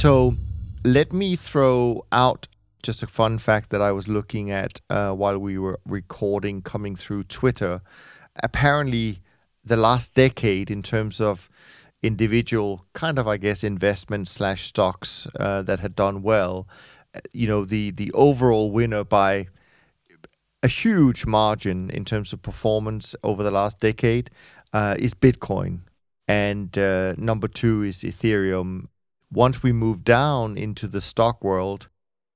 So let me throw out just a fun fact that I was looking at uh, while we were recording coming through Twitter. Apparently, the last decade, in terms of individual kind of, I guess, investment slash stocks uh, that had done well, uh, you know, the the overall winner by a huge margin in terms of performance over the last decade uh, is Bitcoin, and uh, number two is Ethereum. Once we move down into the stock world,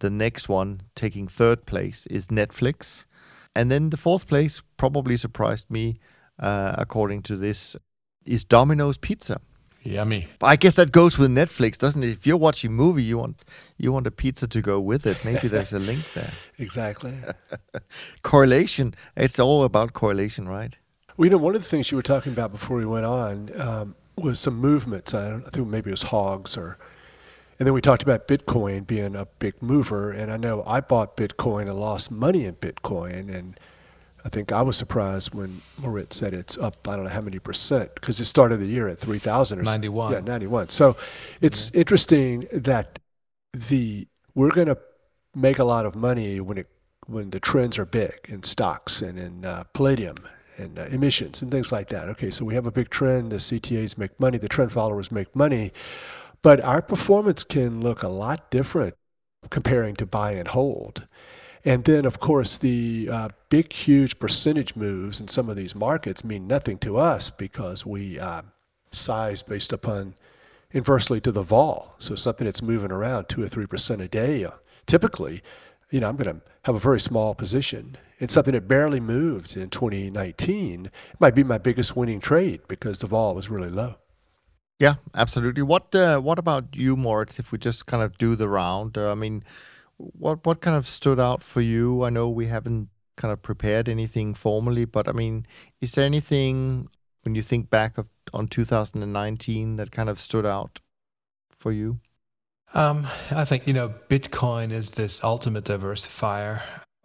the next one taking third place is Netflix. And then the fourth place probably surprised me, uh, according to this, is Domino's Pizza. Yummy. I guess that goes with Netflix, doesn't it? If you're watching a movie, you want you want a pizza to go with it. Maybe there's a link there. exactly. correlation. It's all about correlation, right? Well, you know, one of the things you were talking about before we went on um, was some movements. I, I think maybe it was hogs or and then we talked about Bitcoin being a big mover. And I know I bought Bitcoin and lost money in Bitcoin. And I think I was surprised when Moritz said it's up, I don't know how many percent, because it started the year at 3,000 or 91. Yeah, 91. So it's yeah. interesting that the we're going to make a lot of money when it when the trends are big in stocks and in uh, palladium and uh, emissions and things like that. Okay, so we have a big trend. The CTAs make money. The trend followers make money. But our performance can look a lot different comparing to buy and hold. And then, of course, the uh, big, huge percentage moves in some of these markets mean nothing to us because we uh, size based upon inversely to the vol. So something that's moving around two or three percent a day, uh, typically, you know, I'm going to have a very small position. And something that barely moved in 2019 It might be my biggest winning trade because the vol was really low. Yeah, absolutely. What uh, what about you, Moritz? If we just kind of do the round, uh, I mean, what what kind of stood out for you? I know we haven't kind of prepared anything formally, but I mean, is there anything when you think back of, on 2019 that kind of stood out for you? Um, I think you know Bitcoin is this ultimate diversifier.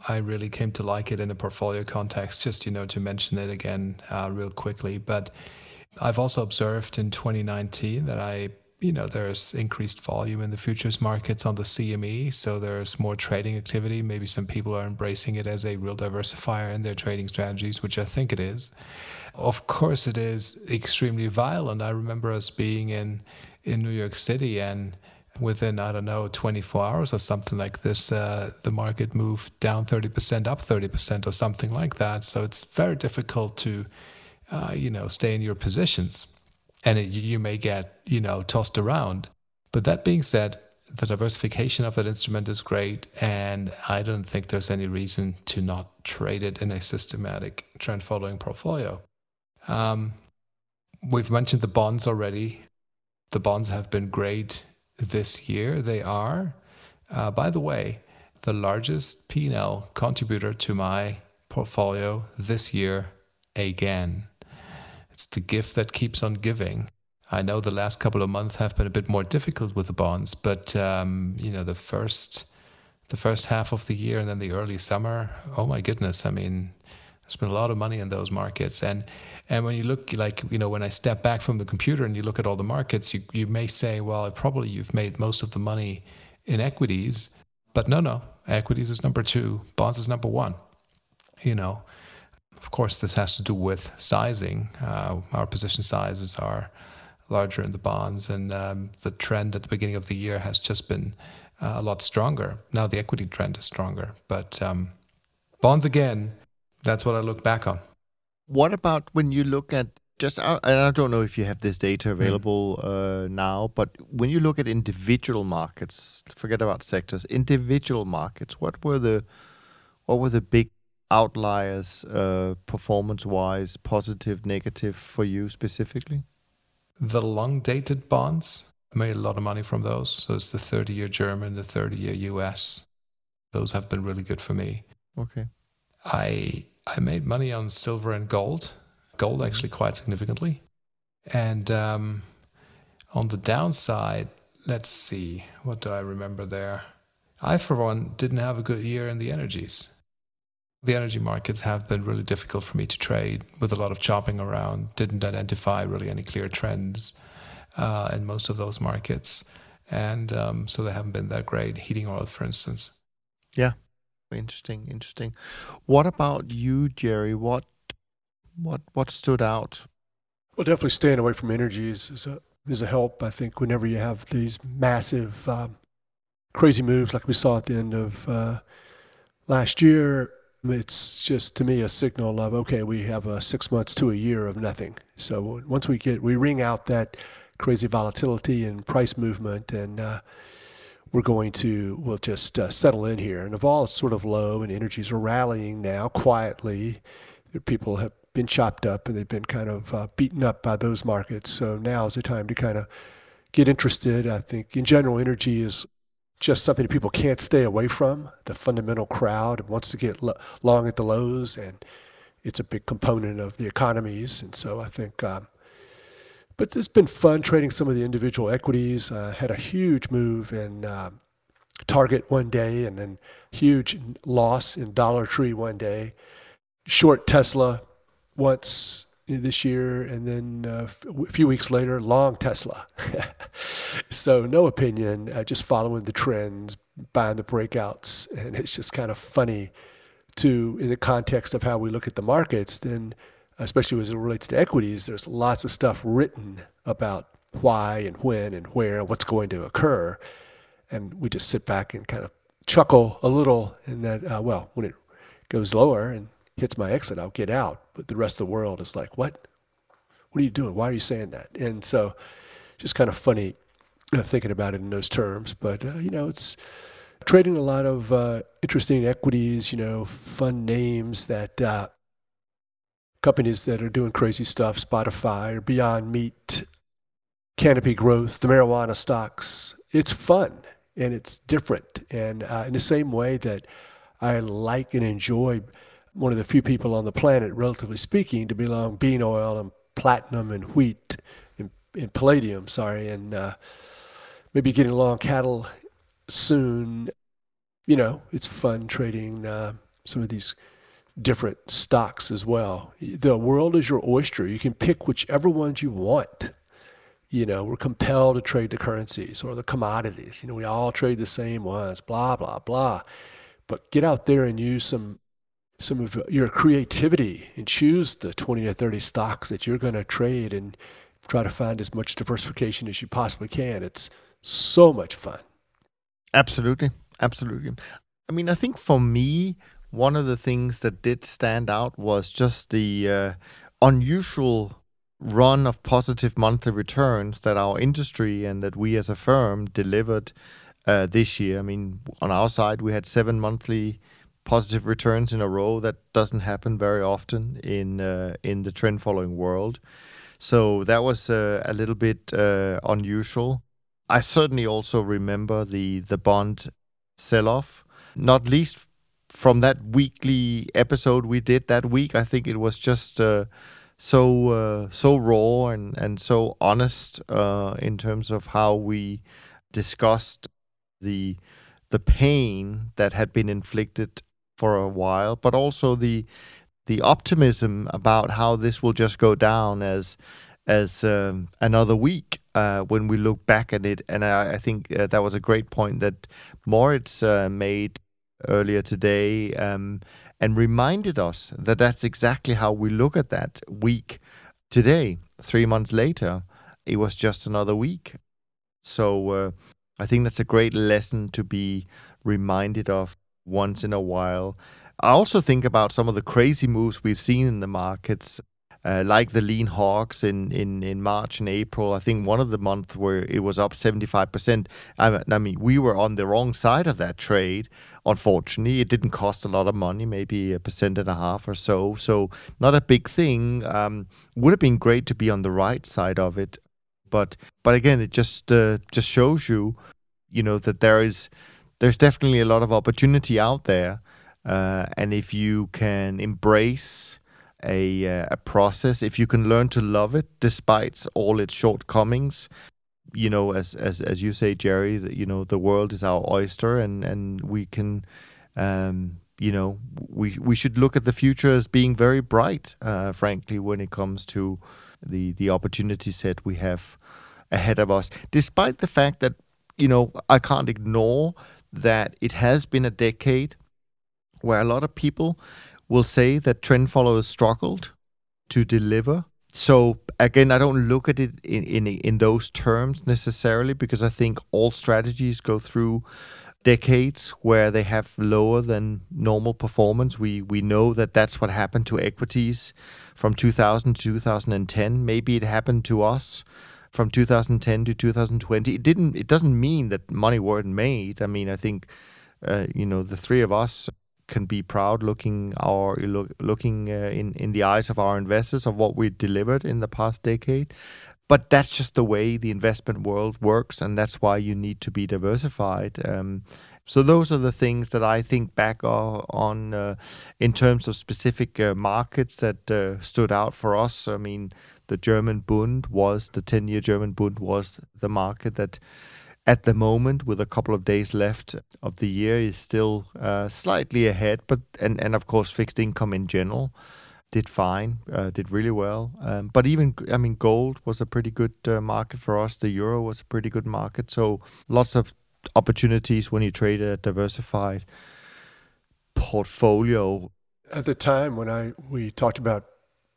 I really came to like it in a portfolio context. Just you know to mention it again uh, real quickly, but I've also observed in 2019 that I, you know, there's increased volume in the futures markets on the CME. So there's more trading activity. Maybe some people are embracing it as a real diversifier in their trading strategies, which I think it is. Of course, it is extremely violent. I remember us being in, in New York City and within, I don't know, 24 hours or something like this, uh, the market moved down 30%, up 30% or something like that. So it's very difficult to uh, you know, stay in your positions. And it, you may get, you know, tossed around. But that being said, the diversification of that instrument is great. And I don't think there's any reason to not trade it in a systematic trend following portfolio. Um, we've mentioned the bonds already. The bonds have been great this year. They are, uh, by the way, the largest P&L contributor to my portfolio this year again. It's the gift that keeps on giving. I know the last couple of months have been a bit more difficult with the bonds, but um, you know the first the first half of the year and then the early summer. Oh my goodness! I mean, there's been a lot of money in those markets, and and when you look like you know when I step back from the computer and you look at all the markets, you you may say, well, probably you've made most of the money in equities, but no, no, equities is number two, bonds is number one. You know, of course, this has to do with sizing. Uh, our position sizes are larger in the bonds, and um, the trend at the beginning of the year has just been uh, a lot stronger. Now the equity trend is stronger, but um, bonds again, that's what I look back on. What about when you look at just, and I don't know if you have this data hmm. available mm. uh, now, but when you look at individual markets, forget about sectors, individual markets, what were the what were the big outliers uh, performance wise, positive, negative for you specifically? The long dated bonds made a lot of money from those. So it's the 30 year German, the 30 year US. Those have been really good for me. Okay. I I made money on silver and gold, gold mm-hmm. actually quite significantly. And um, on the downside, let's see, what do I remember there? I, for one, didn't have a good year in the energies the energy markets have been really difficult for me to trade with a lot of chopping around. Didn't identify really any clear trends uh, in most of those markets. and um, so they haven't been that great. Heating oil, for instance. Yeah, interesting, interesting. What about you, Jerry? What what what stood out? Well, definitely staying away from energies is a is a help. I think whenever you have these massive, um, crazy moves like we saw at the end of uh, last year, it's just to me a signal of okay, we have a six months to a year of nothing. So once we get we wring out that crazy volatility and price movement, and uh, we're going to we'll just uh, settle in here. And all is sort of low and energies are rallying now quietly, people have been chopped up and they've been kind of uh, beaten up by those markets. So now is the time to kind of get interested. I think in general, energy is just something that people can't stay away from. The fundamental crowd wants to get long at the lows, and it's a big component of the economies. And so I think, um, but it's been fun trading some of the individual equities. Uh, had a huge move in uh, Target one day, and then huge loss in Dollar Tree one day. Short Tesla once this year, and then uh, a few weeks later, long Tesla. so no opinion, uh, just following the trends, buying the breakouts, and it's just kind of funny to in the context of how we look at the markets. Then, especially as it relates to equities, there's lots of stuff written about why and when and where and what's going to occur, and we just sit back and kind of chuckle a little. And that uh, well, when it goes lower and hits my exit, I'll get out. But the rest of the world is like, what? What are you doing? Why are you saying that? And so, just kind of funny uh, thinking about it in those terms. But uh, you know, it's trading a lot of uh, interesting equities. You know, fun names that uh, companies that are doing crazy stuff, Spotify or Beyond Meat, Canopy Growth, the marijuana stocks. It's fun and it's different. And uh, in the same way that I like and enjoy one of the few people on the planet, relatively speaking, to be long bean oil and platinum and wheat and, and palladium, sorry, and uh, maybe getting along cattle soon. You know, it's fun trading uh, some of these different stocks as well. The world is your oyster. You can pick whichever ones you want. You know, we're compelled to trade the currencies or the commodities. You know, we all trade the same ones, blah, blah, blah. But get out there and use some some of your creativity and choose the 20 to 30 stocks that you're going to trade and try to find as much diversification as you possibly can. It's so much fun. Absolutely. Absolutely. I mean, I think for me, one of the things that did stand out was just the uh, unusual run of positive monthly returns that our industry and that we as a firm delivered uh, this year. I mean, on our side, we had seven monthly positive returns in a row. That doesn't happen very often in uh, in the trend following world. So that was uh, a little bit uh, unusual. I certainly also remember the the bond sell off, not least from that weekly episode we did that week. I think it was just uh, so uh, so raw and and so honest uh, in terms of how we discussed the the pain that had been inflicted for a while, but also the the optimism about how this will just go down as as um, another week uh, when we look back at it. And I, I think uh, that was a great point that Moritz uh, made earlier today um, and reminded us that that's exactly how we look at that week today. Three months later, it was just another week. So uh, I think that's a great lesson to be reminded of once in a while. I also think about some of the crazy moves we've seen in the markets, uh, like the lean hogs in, in, in March and April. I think one of the months where it was up 75%. I, I mean, we were on the wrong side of that trade. Unfortunately, it didn't cost a lot of money, maybe a percent and a half or so. So, not a big thing. Um, would have been great to be on the right side of it. But, but again, it just uh, just shows you, you know, that there is there's definitely a lot of opportunity out there. Uh, and if you can embrace a, uh, a process, if you can learn to love it despite all its shortcomings, you know, as as as you say, Jerry, that you know the world is our oyster, and and we can, um, you know, we we should look at the future as being very bright. Uh, frankly, when it comes to the the opportunity set we have ahead of us, despite the fact that you know, I can't ignore that it has been a decade where a lot of people will say that trend followers struggled to deliver. So again, I don't look at it in, in in those terms necessarily because I think all strategies go through decades where they have lower than normal performance. We we know that that's what happened to equities from 2000 to 2010. Maybe it happened to us from 2010 to 2020. It didn't. It doesn't mean that money weren't made. I mean, I think uh, you know the three of us can be proud looking our look, looking uh, in in the eyes of our investors of what we delivered in the past decade. But that's just the way the investment world works, and that's why you need to be diversified. Um, so those are the things that I think back on uh, in terms of specific uh, markets that uh, stood out for us. I mean, the German Bund was the 10-year German Bund was the market that at the moment with a couple of days left of the year is still uh, slightly ahead but and and of course fixed income in general did fine uh, did really well. Um, but even i mean gold was a pretty good uh, market for us. The euro was a pretty good market. So lots of opportunities when you trade a diversified portfolio. At the time when i we talked about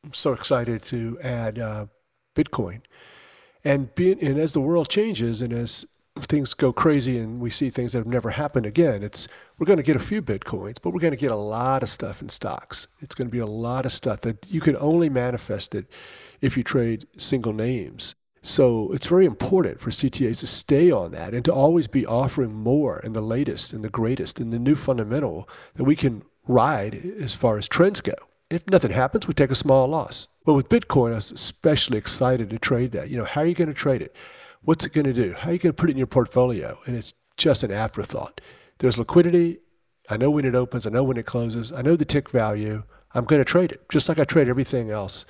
I'm so excited to add uh, bitcoin. And being and as the world changes and as things go crazy and we see things that have never happened again, it's we're going to get a few bitcoins, but we're going to get a lot of stuff in stocks. It's going to be a lot of stuff that you can only manifest it if you trade single names. So it's very important for CTAs to stay on that and to always be offering more and the latest and the greatest and the new fundamental that we can ride as far as trends go. If nothing happens, we take a small loss. But with Bitcoin, I was especially excited to trade that. You know, how are you going to trade it? What's it going to do? How are you going to put it in your portfolio? And it's just an afterthought. There's liquidity. I know when it opens. I know when it closes. I know the tick value. I'm going to trade it, just like I trade everything else.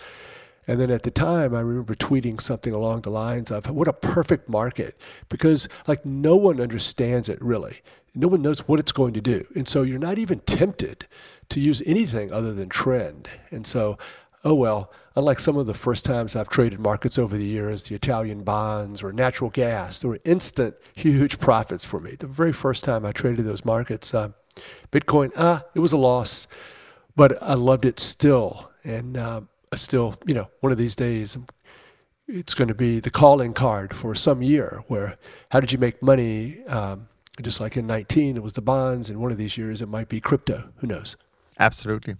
And then at the time, I remember tweeting something along the lines of, what a perfect market, because like no one understands it really. No one knows what it's going to do. And so you're not even tempted to use anything other than trend. And so oh well, unlike some of the first times I've traded markets over the years, the Italian bonds or natural gas, there were instant huge profits for me. The very first time I traded those markets, uh, Bitcoin, ah, it was a loss, but I loved it still. And uh, still, you know, one of these days, it's going to be the calling card for some year where how did you make money? Um, just like in 19, it was the bonds, and one of these years it might be crypto. Who knows? Absolutely.